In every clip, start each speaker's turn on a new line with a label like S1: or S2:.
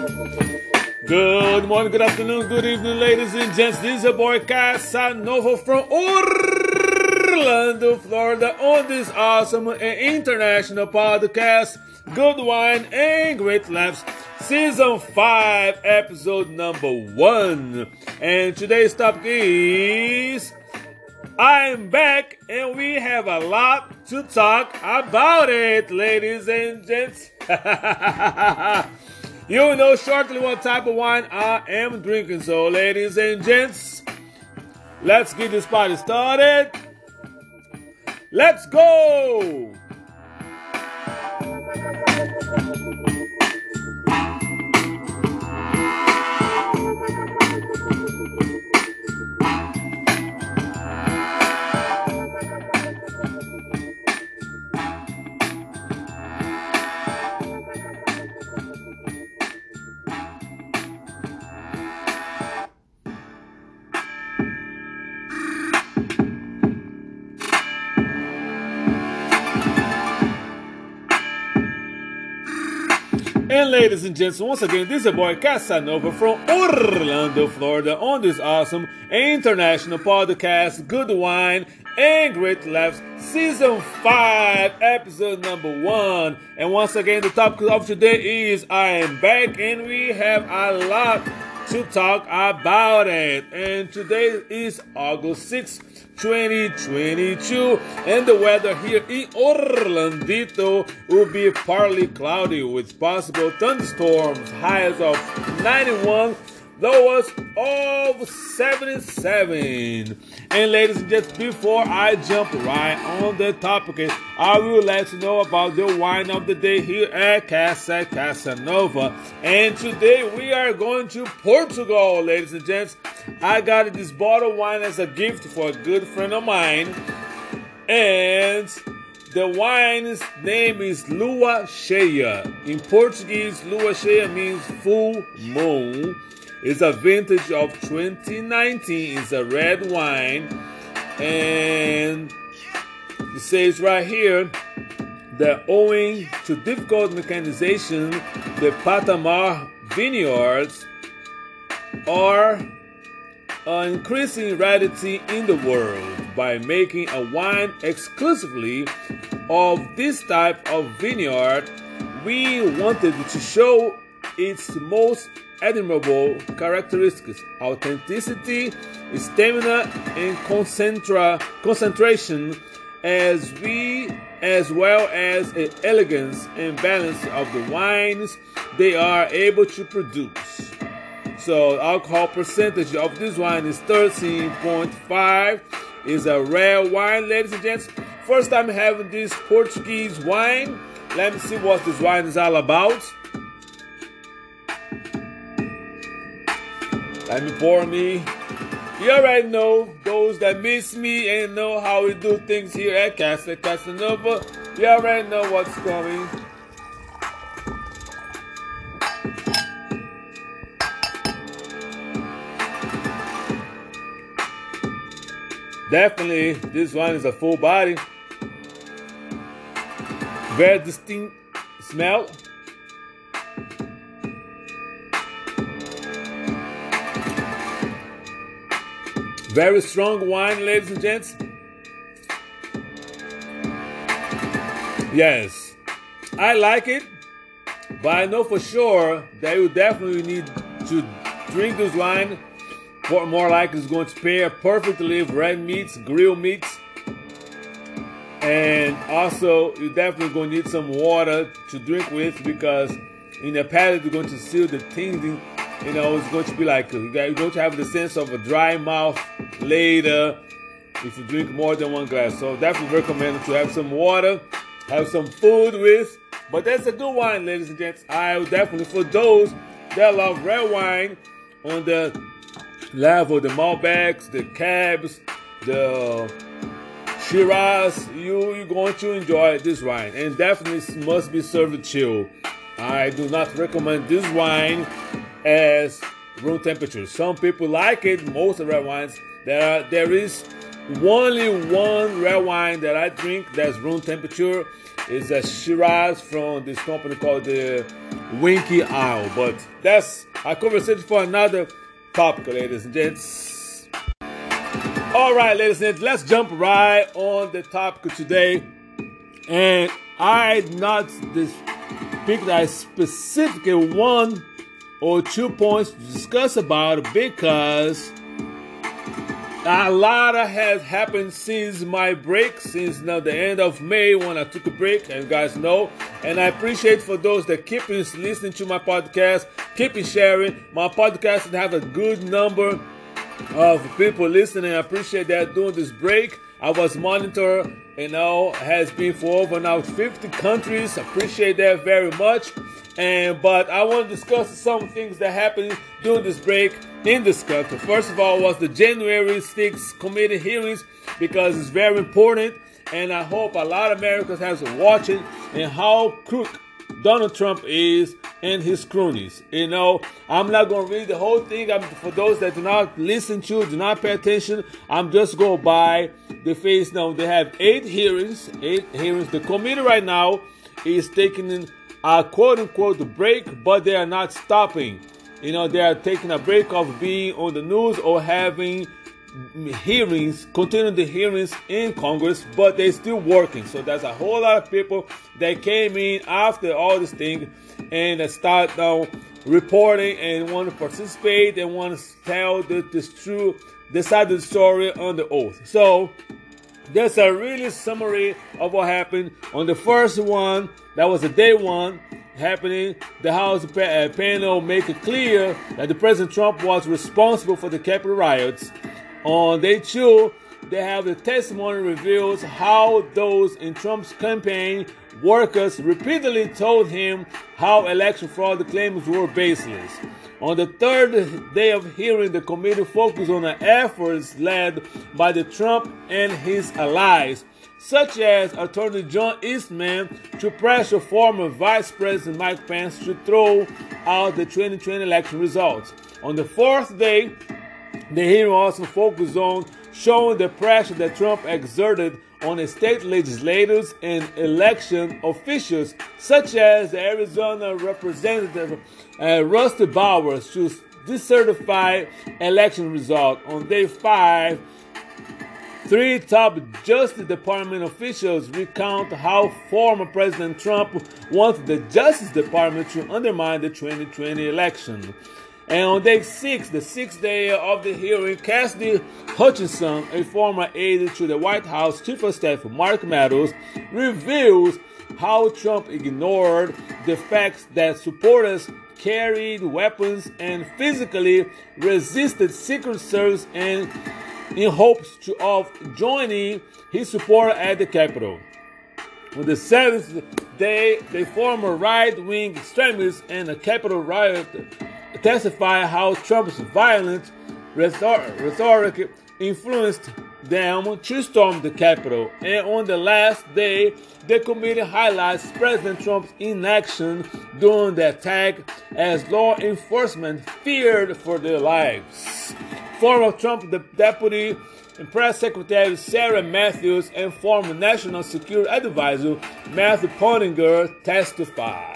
S1: Good morning, good afternoon, good evening, ladies and gents. This is your boy Casanova from Orlando, Florida, on this awesome and international podcast, Good Wine and Great Laughs, Season 5, Episode number 1. And today's topic is I'm back and we have a lot to talk about it, ladies and gents. you know shortly what type of wine I am drinking. So, ladies and gents, let's get this party started. Let's go! And ladies and gents, once again, this is your boy Casanova from Orlando, Florida, on this awesome international podcast, Good Wine and Great Laughs, Season 5, Episode number 1. And once again, the topic of today is I am back, and we have a lot to talk about it. And today is August 6th. 2022 and the weather here in Orlandito will be partly cloudy with possible thunderstorms highs of 91 lowest of 77 and ladies and gents before i jump right on the topic i will let you know about the wine of the day here at casa casanova and today we are going to portugal ladies and gents i got this bottle of wine as a gift for a good friend of mine and the wine's name is Lua Cheia. In Portuguese, Lua Cheia means full moon. It's a vintage of 2019. It's a red wine. And it says right here that owing to difficult mechanization, the Patamar vineyards are an increasing rarity in the world by making a wine exclusively of this type of vineyard. We wanted to show its most admirable characteristics authenticity, stamina, and concentra- concentration, as we as well as an elegance and balance of the wines they are able to produce. So alcohol percentage of this wine is 13.5. Is a rare wine, ladies and gents. First time having this Portuguese wine. Let me see what this wine is all about. Let me me. You already know those that miss me and know how we do things here at Casa Casanova. You already know what's coming. Definitely, this one is a full body. Very distinct smell. Very strong wine, ladies and gents. Yes, I like it, but I know for sure that you definitely need to drink this wine. For more like it's going to pair perfectly with red meats, grilled meats, and also you definitely going to need some water to drink with because in the palate you're going to seal the tingling you know, it's going to be like you're going to have the sense of a dry mouth later if you drink more than one glass. So definitely recommend to have some water, have some food with. But that's a good wine, ladies and gents. I would definitely for those that love red wine on the level, the Malbecs, the Cabs, the Shiraz, you you're going to enjoy this wine, and definitely must be served chill. I do not recommend this wine as room temperature. Some people like it. Most of red wines. There are, there is only one red wine that I drink that's room temperature. Is a Shiraz from this company called the Winky Isle. But that's a conversation for another topic, ladies and gents. All right, ladies and gents, let's jump right on the topic today. And I not this picked a specific one or two points to discuss about because a lot has happened since my break, since now the end of May when I took a break, and guys know. And I appreciate for those that keep listening to my podcast, keep sharing. My podcast and have a good number of people listening. I appreciate that during this break. I was monitor, you know, has been for over now 50 countries. Appreciate that very much. And but I want to discuss some things that happened during this break in this country. First of all, was the January 6th committee hearings because it's very important, and I hope a lot of Americans have to watch and how crook Donald Trump is and his cronies. You know, I'm not going to read the whole thing. I'm, for those that do not listen to, do not pay attention, I'm just go by the face now. They have eight hearings, eight hearings. The committee right now is taking a quote unquote break, but they are not stopping. You know, they are taking a break of being on the news or having hearings, continuing the hearings in Congress, but they're still working. So there's a whole lot of people that came in after all this thing and start now reporting and want to participate and want to tell the, this true, the side of the story on the oath. So that's a really summary of what happened on the first one. That was the day one happening. The House uh, panel make it clear that the President Trump was responsible for the Capitol riots. On day two, they have the testimony reveals how those in Trump's campaign workers repeatedly told him how election fraud claims were baseless. On the third day of hearing, the committee focused on the efforts led by the Trump and his allies, such as Attorney John Eastman, to pressure former Vice President Mike Pence to throw out the 2020 election results. On the fourth day, the hearing also focused on showing the pressure that Trump exerted on state legislators and election officials, such as Arizona Representative uh, Rusty Bowers, to decertify election result. On day five, three top Justice Department officials recount how former President Trump wanted the Justice Department to undermine the 2020 election. And on day six, the sixth day of the hearing, Cassidy Hutchinson, a former aide to the White House Chief of Staff Mark Meadows, reveals how Trump ignored the facts that supporters carried weapons and physically resisted Secret Service and in hopes to, of joining his support at the Capitol. On the seventh day, the former right-wing extremists and the Capitol riot testify how Trump's violent rhetoric influenced them to storm the Capitol. And on the last day, the committee highlights President Trump's inaction during the attack as law enforcement feared for their lives. Former Trump deputy and press secretary Sarah Matthews and former national security advisor Matthew Pottinger testified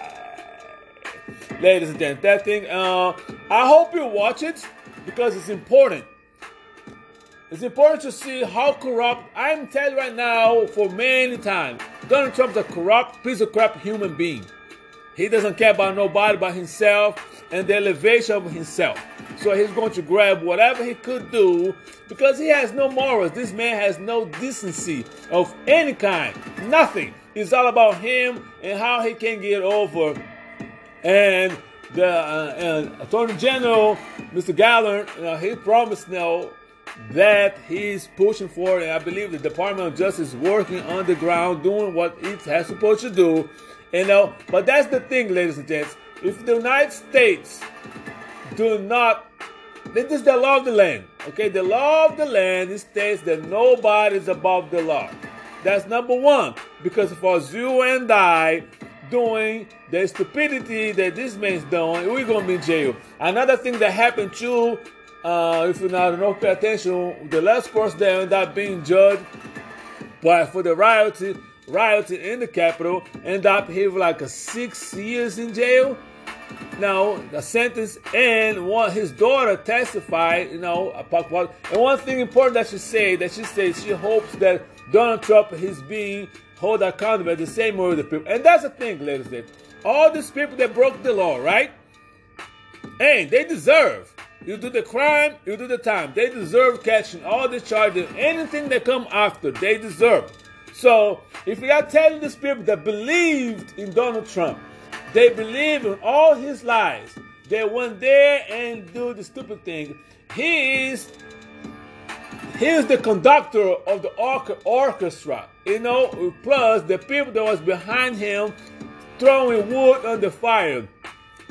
S1: ladies and gentlemen. That thing, uh, I hope you watch it because it's important. It's important to see how corrupt. I'm telling right now for many times, Donald Trump's a corrupt piece of crap human being. He doesn't care about nobody but himself and the elevation of himself. So he's going to grab whatever he could do because he has no morals. This man has no decency of any kind. Nothing. It's all about him and how he can get over and the uh, and Attorney General, Mr. Garland, uh, he promised now that he's pushing for, and I believe the Department of Justice is working on the ground, doing what it has supposed to do. You know, but that's the thing, ladies and gents. If the United States do not, this is the law of the land. Okay, the law of the land states that nobody is above the law. That's number one. Because for you and I, doing, the stupidity that this man's doing, we're gonna be in jail. Another thing that happened too, uh, if you not don't pay attention, the last person that ended up being judged, but for the rioting, rioting in the Capitol, end up having like a six years in jail. now the sentence and one his daughter testified, you know, about what and one thing important that she said that she said she hopes that Donald Trump is being held accountable the same way with the people. And that's the thing, ladies and. All these people that broke the law, right? And they deserve. You do the crime, you do the time. They deserve catching all the charges. Anything that come after, they deserve. So if you are telling these people that believed in Donald Trump, they believe in all his lies, they went there and do the stupid thing. He is he is the conductor of the orchestra, you know, plus the people that was behind him throwing wood on the fire.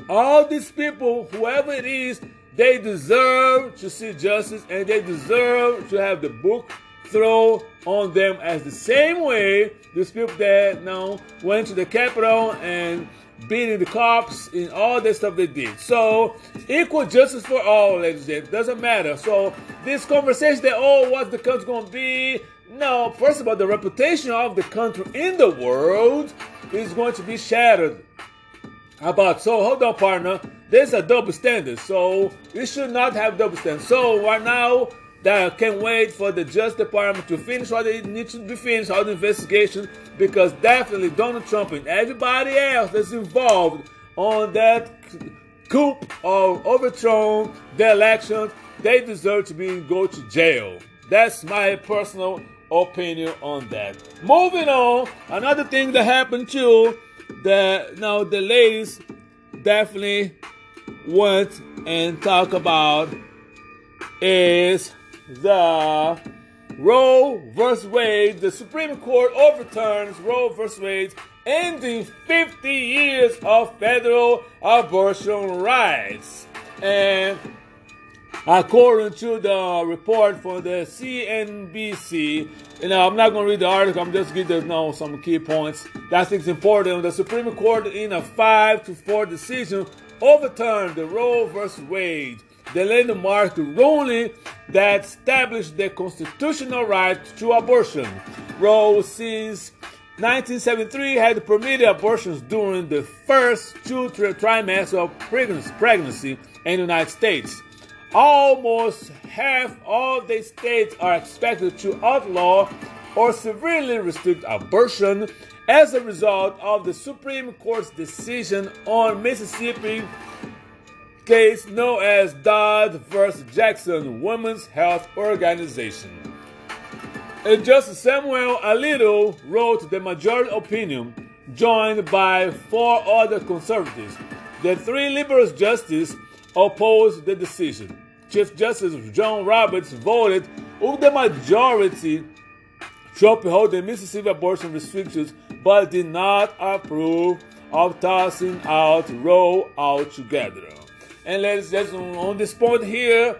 S1: All these people, whoever it is, they deserve to see justice and they deserve to have the book thrown on them as the same way these people that know went to the Capitol and beating the cops and all that stuff they did. So equal justice for all, ladies and gentlemen. Doesn't matter. So this conversation that oh, what the country's gonna be? No, first of all, the reputation of the country in the world is going to be shattered. How about so? Hold on, partner. There's a double standard, so we should not have double standard. So right now, that can't wait for the Justice Department to finish what they need to be finished, all the investigation, because definitely Donald Trump and everybody else that's involved on that coup of overthrown the elections, they deserve to be go to jail. That's my personal opinion on that. Moving on, another thing that happened too, that now the ladies definitely went and talk about is the Roe versus Wade. The Supreme Court overturns Roe versus Wade, ending 50 years of federal abortion rights. And according to the report from the CNBC, you know, I'm not going to read the article. I'm just going to know some key points. That is important. The Supreme Court, in a five to four decision, overturned the Roe versus Wade, the landmark ruling that established the constitutional right to abortion. Roe since 1973 had permitted abortions during the first two trimesters of pregnancy in the United States. Almost half of the states are expected to outlaw or severely restrict abortion as a result of the Supreme Court's decision on Mississippi case known as Dobbs versus Jackson Women's Health Organization. And Justice Samuel Alito wrote the majority opinion, joined by four other conservatives. The three liberal justices opposed the decision. Chief Justice John Roberts voted with the majority to uphold the Mississippi abortion restrictions, but did not approve of tossing out Roe altogether. And let's just on this point here,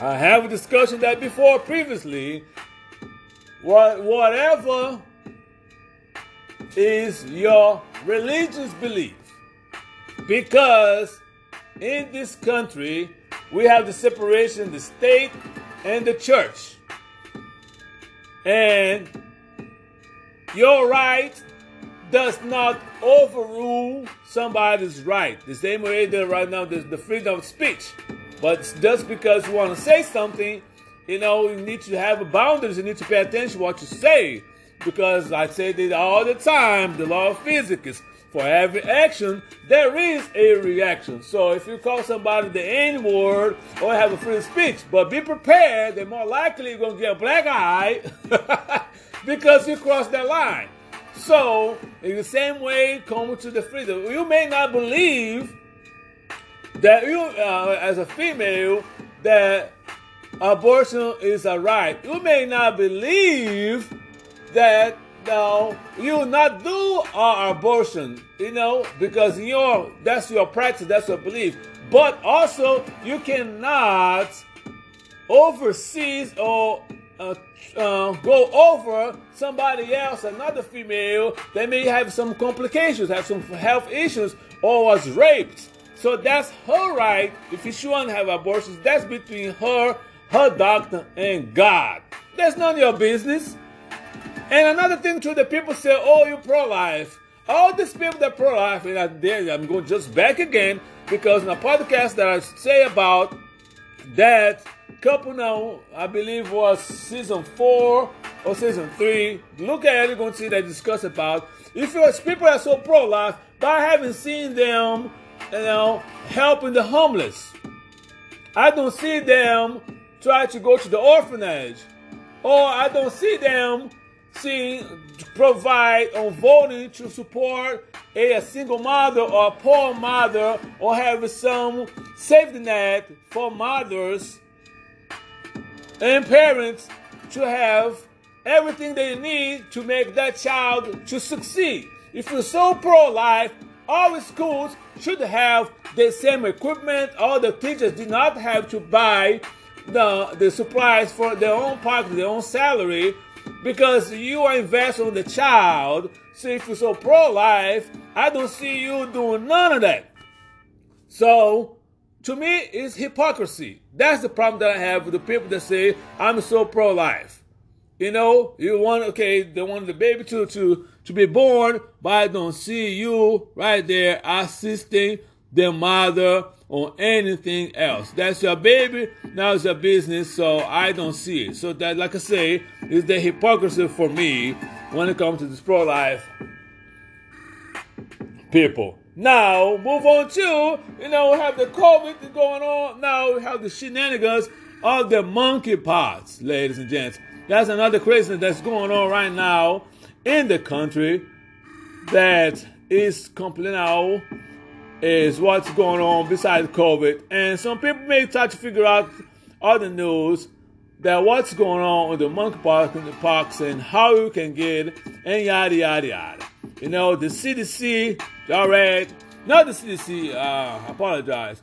S1: I have a discussion that before previously. What whatever is your religious belief, because in this country we have the separation the state and the church. And your right does not overrule somebody's right. The same way that right now there's the freedom of speech. But just because you want to say something, you know, you need to have boundaries. You need to pay attention to what you say. Because I say that all the time, the law of physics for every action, there is a reaction. So if you call somebody the N word or have a free speech, but be prepared, they're more likely you're going to get a black eye because you crossed that line. So, in the same way, come to the freedom. You may not believe that you, uh, as a female, that abortion is a right. You may not believe that no, you not do uh, abortion, you know, because your that's your practice, that's your belief. But also, you cannot oversee or uh, uh, go over somebody else, another female, they may have some complications, have some health issues, or was raped. So that's her right. If she want to have abortions, that's between her, her doctor, and God. That's none of your business. And another thing too, the people say, "Oh, you pro-life." all these people that pro-life, and I, I'm going just back again because in a podcast that I say about that couple now, I believe was season four or season three. Look at it, you're see they discuss about if you're people are so pro-life, but I haven't seen them, you know, helping the homeless. I don't see them try to go to the orphanage, or I don't see them see provide on voting to support a, a, single mother or a poor mother or have some safety net for mothers and parents to have everything they need to make that child to succeed. If you're so pro-life, all schools should have the same equipment. All the teachers do not have to buy the, the supplies for their own pocket, their own salary, because you are investing on the child. So if you're so pro-life, I don't see you doing none of that. So to me, it's hypocrisy. That's the problem that I have with the people that say I'm so pro-life. You know, you want okay, they want the baby to to to be born, but I don't see you right there assisting the mother on anything else. That's your baby, now it's your business, so I don't see it. So that like I say, is the hypocrisy for me when it comes to this pro-life people. Now, move on to, you know, we have the COVID going on. Now we have the shenanigans of the monkeypox, ladies and gents. That's another craziness that's going on right now in the country that is complete now is what's going on besides COVID. And some people may try to figure out other news that what's going on with the monkeypox and the pox and how you can get and yada yada yada. You know, the CDC, right, not the CDC, uh, apologize.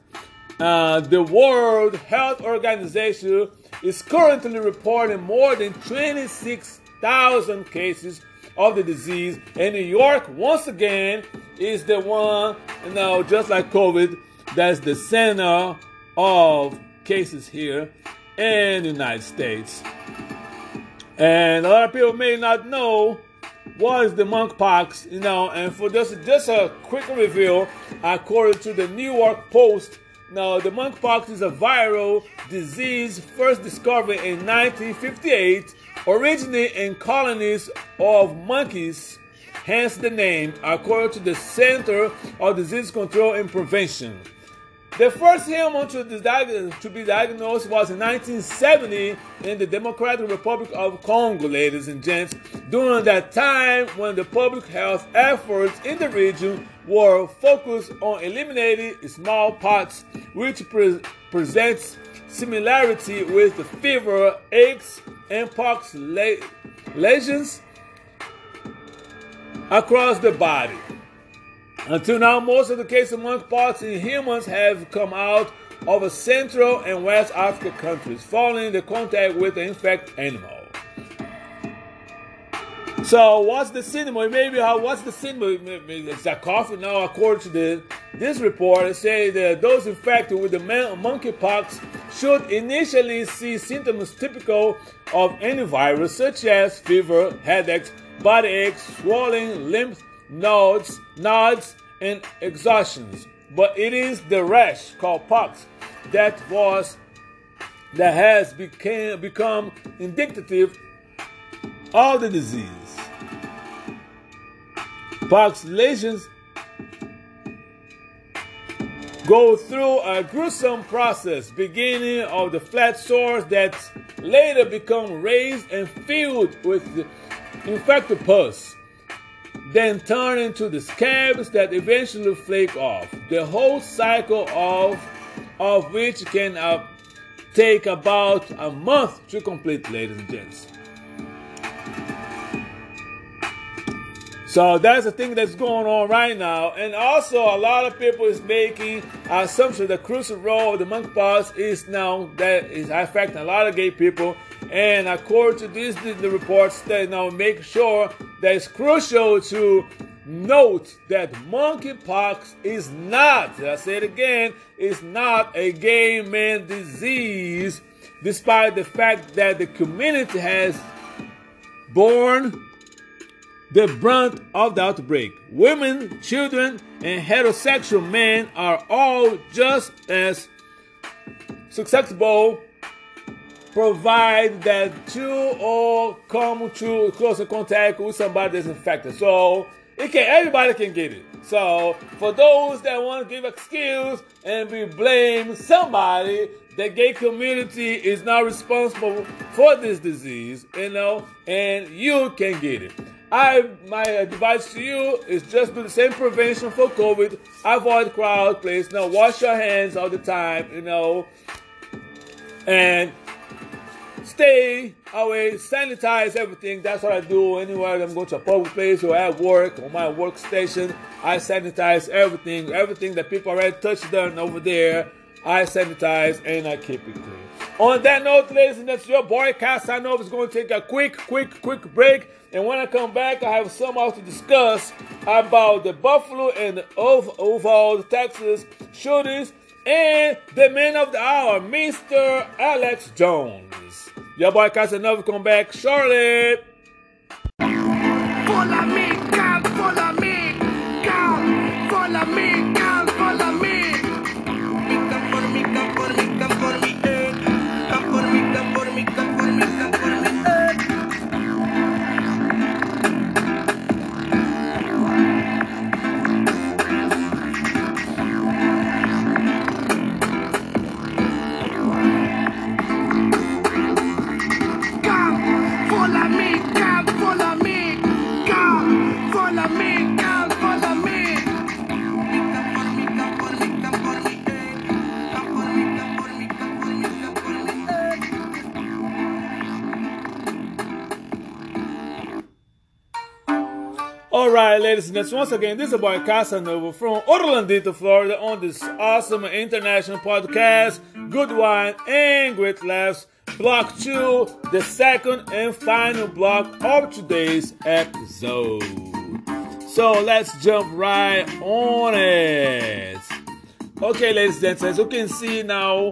S1: Uh, the World Health Organization is currently reporting more than 26,000 cases of the disease. And New York, once again, is the one, you know, just like COVID, that's the center of cases here in the United States. And a lot of people may not know was the monkeypox, you know, and for just just a quick review, according to the New York Post, now the monkeypox is a viral disease first discovered in 1958, originating in colonies of monkeys, hence the name, according to the Center of Disease Control and Prevention. The first human to, to, be diagnosed was in 1970 in the Democratic Republic of Congo, ladies and gents, during that time when the public health efforts in the region were focused on eliminating smallpox, which pre- presents similarity with the fever, aches, and pox le- lesions across the body. Until now, most of the cases of monkeypox in humans have come out of Central and West Africa countries, following the contact with the infected animal. So, what's the symptom? Maybe how? What's the symptom? Is that coughing? Now, according to the, this report, it says that those infected with the monkeypox should initially see symptoms typical of any virus, such as fever, headaches, body aches, swelling, lymph nodes, nods, and exhaustions. But it is the rash called pox that was that has became, become indicative of the disease. Pox lesions go through a gruesome process, beginning of the flat sores that later become raised and filled with infected pus then turn into the scabs that eventually flake off. The whole cycle of of which can uh, take about a month to complete, ladies and gents. So that's the thing that's going on right now. And also, a lot of people is making assumption the crucial role of the monkeypox is now that is affecting a lot of gay people. And according to this, the reports that now make sure that it's crucial to note that monkeypox is not, I say it again, is not a gay man disease, despite the fact that the community has borne the brunt of the outbreak. Women, children, and heterosexual men are all just as susceptible provide that you all come to close contact with somebody that's infected. So it can everybody can get it. So for those that want to give excuse and be blame somebody, the gay community is not responsible for this disease, you know, and you can get it. I my advice to you is just do the same prevention for COVID. Avoid crowd please. Now wash your hands all the time, you know, and stay away, sanitize everything. That's what I do anywhere I'm going to a public place or at work on my workstation. I sanitize everything, everything that people already touched done over there. I sanitize and I keep it clean. On that note, ladies and gentlemen, your boy Casanova is going to take a quick, quick, quick break. And when I come back, I have some more to discuss about the Buffalo and the Uvalde, Texas shootings and the man of the hour, Mr. Alex Jones. Your boy Casanova come back shortly. All right, ladies and gentlemen, once again, this is boy Casanova from Orlandito, Florida, on this awesome international podcast, Good Wine and Great Laughs, Block 2, the second and final block of today's episode. So let's jump right on it. Okay, ladies and gentlemen, as you can see now,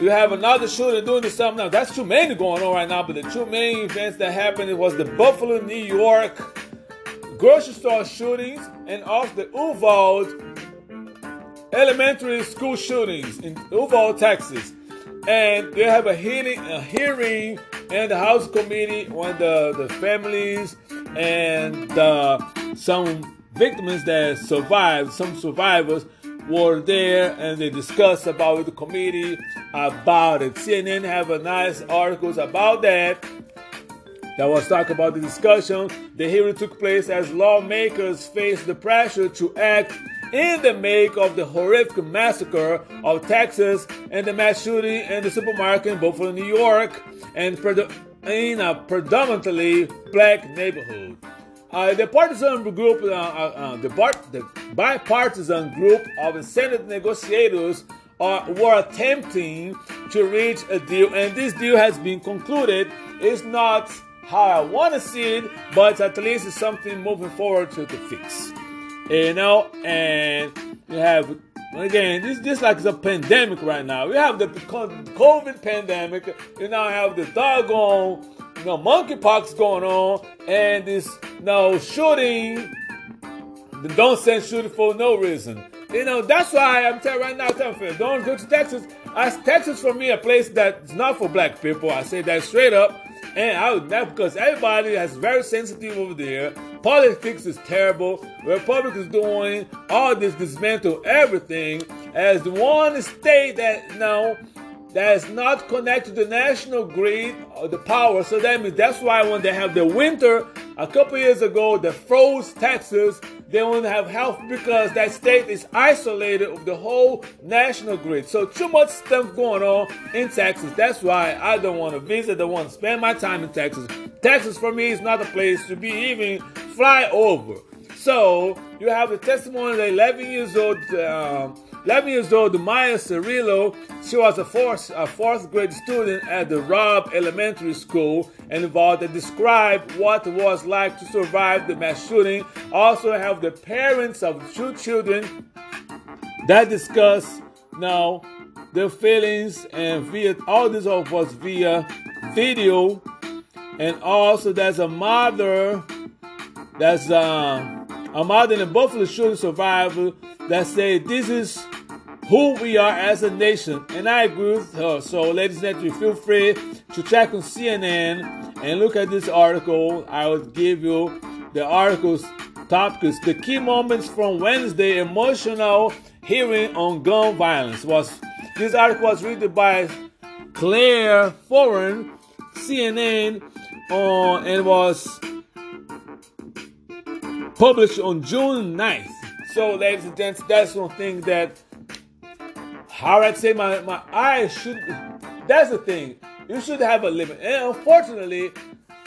S1: you have another shooting doing something now. That's too many going on right now, but the two main events that happened was the Buffalo, New York grocery store shootings, and of the Uvalde elementary school shootings in Uvalde, Texas. And they have a hearing, a hearing in the House Committee when the, the families and uh, some victims that survived, some survivors, were there and they discussed about the committee about it. CNN have a nice articles about that that was talking about the discussion. The hearing took place as lawmakers faced the pressure to act in the make of the horrific massacre of Texas and the mass shooting in the supermarket in Buffalo, New York, and in a predominantly black neighborhood. Uh, the partisan group, uh, uh, uh the, bar- the, bipartisan group of Senate negotiators uh, were attempting to reach a deal, and this deal has been concluded. It's not how I want to see it, but at least it's something moving forward to, to fix. You know, and you have again this this like a pandemic right now. We have the COVID pandemic. You now have the doggone you know monkeypox going on, and this you know shooting. The don't send shooting for no reason. You know that's why I'm telling right now. Telling you, don't go to Texas. As Texas for me a place that's not for black people. I say that straight up. And I would never, because everybody is very sensitive over there. Politics is terrible. Republic is doing all this dismantle everything as the one state that now that is not connected to the national grid or the power. So that means that's why when they have the winter a couple years ago, they froze Texas. They won't have help because that state is isolated of the whole national grid. So too much stuff going on in Texas. That's why I don't want to visit. I don't want to spend my time in Texas. Texas for me is not a place to be even fly over. So you have the testimony of the 11 years old. Um, 11 years old, Miah Cerrillo, she was a fourth, a fourth grade student at the Robb Elementary School in Uvalde that described what it was like to survive the mass shooting. Also have the parents of two children that discuss now their feelings and via all this was via video. And also there's a mother that's uh, a modern and Buffalo shooting survivor that say this is who we are as a nation. And I agree with her. So, ladies and gentlemen, feel free to check on CNN and look at this article. I will give you the article's topics. The key moments from Wednesday emotional hearing on gun violence was this article was written by Claire Foran, CNN, on uh, and was published on June 9th. So, ladies and gents, that's one thing that how I'd say my, my eyes should that's the thing. You should have a limit. And unfortunately,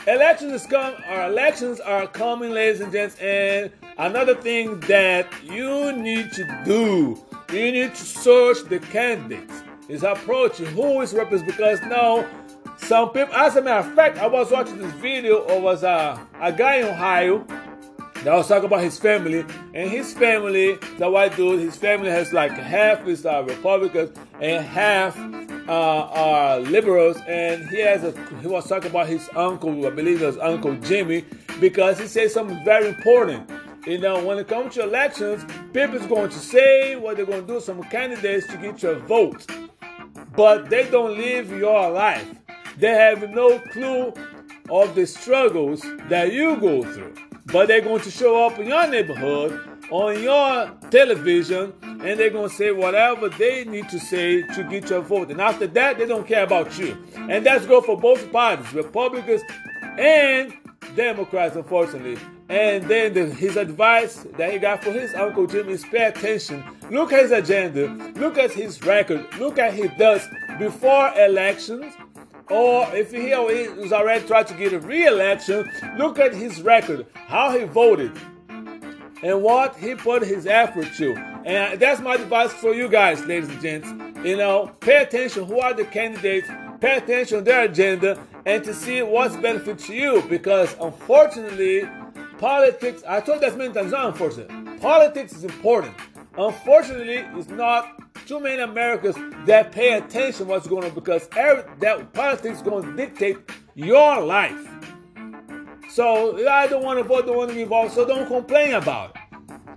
S1: elections come our elections are coming, ladies and gents, and another thing that you need to do, you need to search the candidates. Is approach who is represented because now some people as a matter of fact, I was watching this video of was a, a guy in Ohio that was talking about his family, and his family, the white dude, his family has like half is uh, Republicans and half uh, are liberals, and he has a he was talking about his uncle, I believe it was Uncle Jimmy, because he said something very important. You know, when it comes to elections, people's going to say what they're going to do, some candidates to get your vote, but they don't live your life. They have no clue of the struggles that you go through but they're going to show up in your neighborhood on your television and they're going to say whatever they need to say to get your vote. And after that, they don't care about you. And that's good for both parties, Republicans and Democrats, unfortunately. And then the, his advice that he got for his Uncle Jim is pay attention. Look at his agenda. Look at his record. Look at he does before elections or if he already trying to get a re-election, look at his record, how he voted, and what he put his effort to. And that's my advice for you guys, ladies and gents. You know, pay attention who are the candidates, pay attention to their agenda, and to see what's benefit to you. Because unfortunately, politics, I told that many times, not unfortunate. Politics is important. Unfortunately, it's not too many Americans that pay attention what's going on because every, that politics is going to dictate your life. So I don't want to vote, don't want to be involved, so don't complain about it.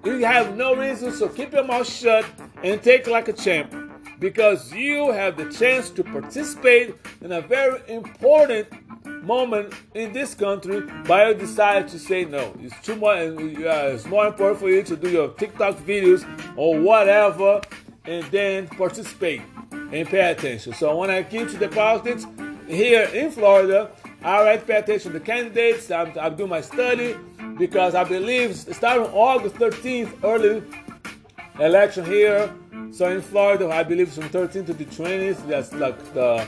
S1: You have no reason, so keep your mouth shut and take like a champ because you have the chance to participate in a very important moment in this country, but you decide to say no. It's too much. Uh, it's more important for you to do your TikTok videos or whatever and then participate and pay attention. So when I get to the politics here in Florida, I already pay attention to the candidates. I'm, I'm doing my study because I believe starting August 13th, early election here. So in Florida, I believe from 13th to the 20th, that's like the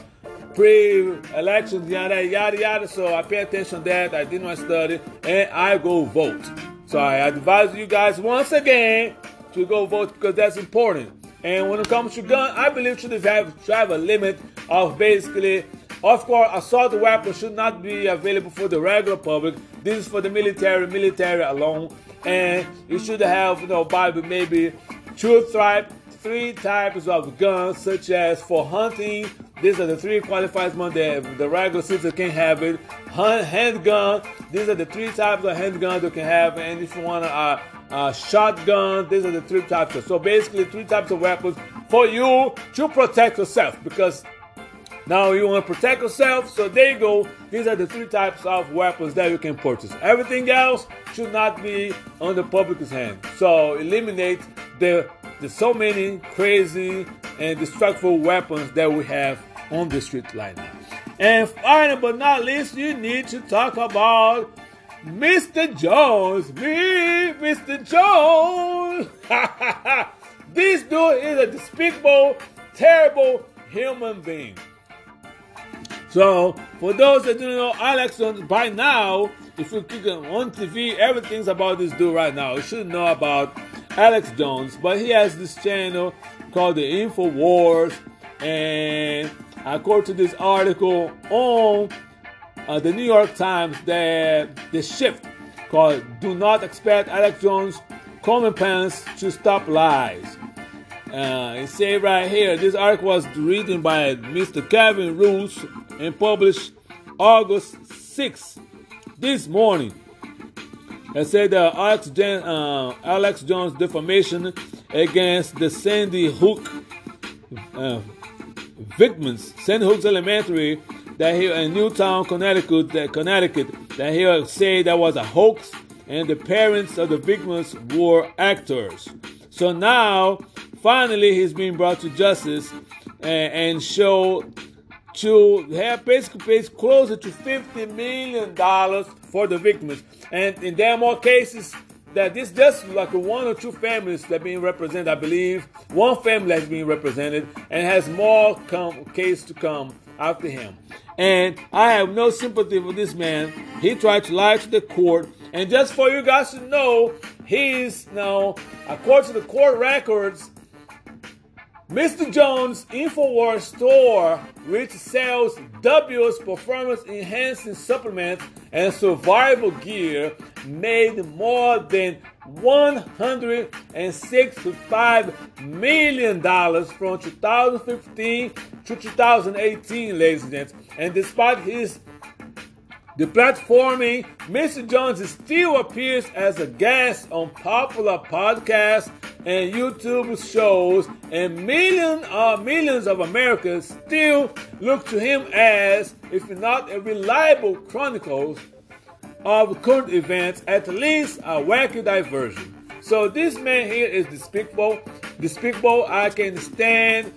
S1: pre-election, yada yada yada. So I pay attention to that. I did my study and I go vote. So I advise you guys once again to go vote because that's important. And when it comes to gun, I believe should have, should have a limit of basically, of course, assault weapons should not be available for the regular public. This is for the military, military alone. And you should have, you know, Bible maybe two three types of guns, such as for hunting. These are the three qualified ones that the regular citizen can have it. Handgun. These are the three types of handguns you can have. And if you want to uh, uh, shotgun. These are the three types. Of, so basically, three types of weapons for you to protect yourself. Because now you want to protect yourself. So there you go. These are the three types of weapons that you can purchase. Everything else should not be on the public's hand. So eliminate the the so many crazy and destructive weapons that we have on the street right now. And finally but not least, you need to talk about Mr. Jones, me, Mr. Jones. this dude is a despicable, terrible human being. So, for those that don't know Alex Jones, by now, if you click on TV, everything's about this dude right now. You should know about Alex Jones, but he has this channel called the InfoWars, and according to this article on uh, the New York Times that the shift called "Do Not Expect Alex Jones Comeuppance to Stop Lies." Uh, it say right here, this article was written by Mr. Kevin Roose and published August 6th, this morning. and said that Alex, uh, Alex Jones' defamation against the Sandy Hook uh, victims, Sandy Hook Elementary, that he in Newtown, Connecticut, that Connecticut, that he said that was a hoax, and the parents of the victims were actors. So now, finally, he's being brought to justice and, and show to have basically pays closer to fifty million dollars for the victims. And in there are more cases that this just like one or two families that being represented, I believe. One family has been represented and has more come, case to come after him. And I have no sympathy for this man. He tried to lie to the court. And just for you guys to know, he's now, according to the court records, Mr. Jones Infowars store, which sells W's performance enhancing supplements and survival gear, made more than $165 million from 2015 to 2018, ladies and gents. And despite his the platforming, Mr. Jones still appears as a guest on popular podcasts and YouTube shows, and millions uh, millions of Americans still look to him as, if not a reliable chronicles of current events, at least a wacky diversion. So this man here is despicable. Despicable. I can stand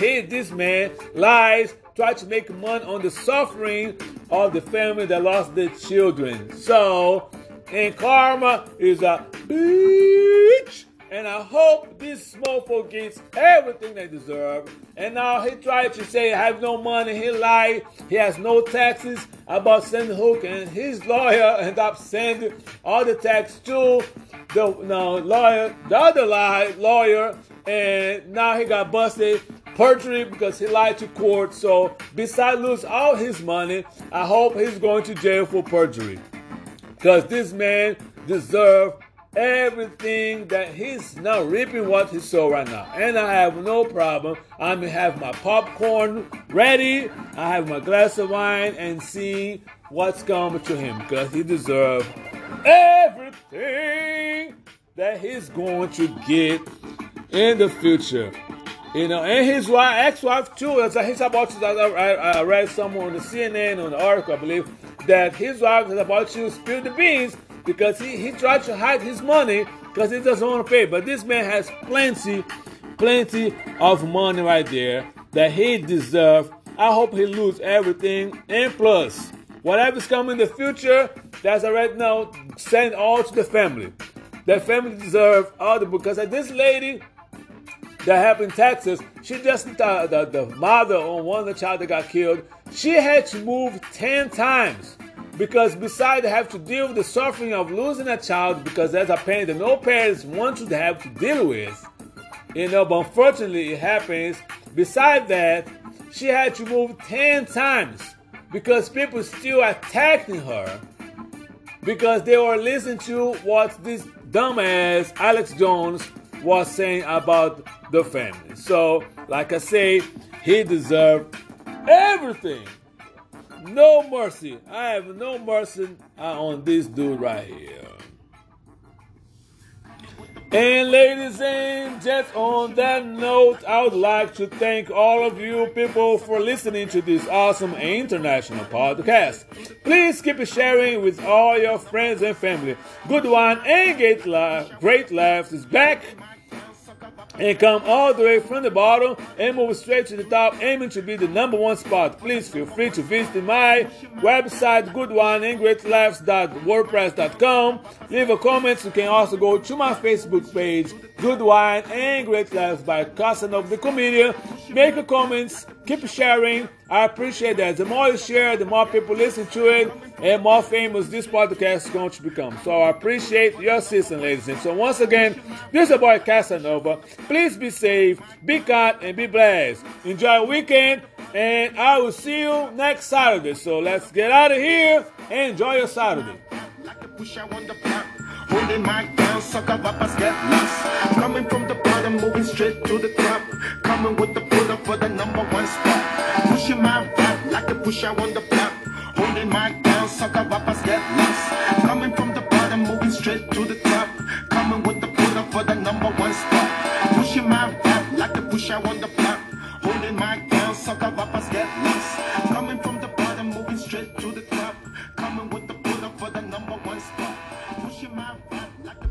S1: hate this man lies, try to make money on the suffering of the family that lost their children. So, and karma is a bitch. And I hope this small mofo gets everything they deserve. And now he tried to say, I have no money. He lied. He has no taxes about Sandy Hook. And his lawyer ended up sending all the tax to the no, lawyer, the other lie, lawyer. And now he got busted perjury because he lied to court. So besides lose all his money, I hope he's going to jail for perjury. Because this man deserves everything that he's now reaping what he sowed right now. And I have no problem. I may have my popcorn ready. I have my glass of wine and see what's coming to him because he deserves everything that he's going to get in the future. You know, and his wife, ex-wife too. As he's about to, I, I read somewhere on the CNN on the article, I believe, that his wife is about to spill the beans because he, he tried to hide his money because he doesn't want to pay. But this man has plenty, plenty of money right there that he deserves. I hope he lose everything. And plus, whatever's coming in the future, that's a right now, send all to the family. The family deserve all the because this lady that happened in Texas, she just uh, the, the mother on one of the child that got killed, she had to move 10 times because besides have to deal with the suffering of losing a child because that's a pain that no parents want to have to deal with. You know but unfortunately it happens. Besides that she had to move 10 times because people still attacking her because they were listening to what this dumbass alex jones was saying about the family. So like i say he deserved everything no mercy. I have no mercy uh, on this dude right here. And ladies and gents, on that note, I would like to thank all of you people for listening to this awesome international podcast. Please keep sharing with all your friends and family. Good one and get laugh, great laughs is back and come all the way from the bottom and move straight to the top, aiming to be the number one spot. Please feel free to visit my website, goodwineandgreatlaughs.wordpress.com. Leave a comment. You can also go to my Facebook page, Good Wine and Great Laughs by Casanova the Comedian. Make a comment, keep sharing. I appreciate that. The more you share, the more people listen to it, and more famous this podcast is going to become. So I appreciate your assistance, ladies and so once again, this is a boy Casanova. Please be safe, be kind, and be blessed. Enjoy your weekend, and I will see you next Saturday. So let's get out of here and enjoy your Saturday. Holding sucker rappers get lost. Coming from the bottom, moving straight to the top. Coming with the for the number one spot like the push pusher on the block. Holding my down, sucker rappers get lost. Coming from the bottom, moving
S2: straight to the top. Coming with the puller for the number one spot. Pushing my rap like the push pusher on the block. Holding my down, sucker rappers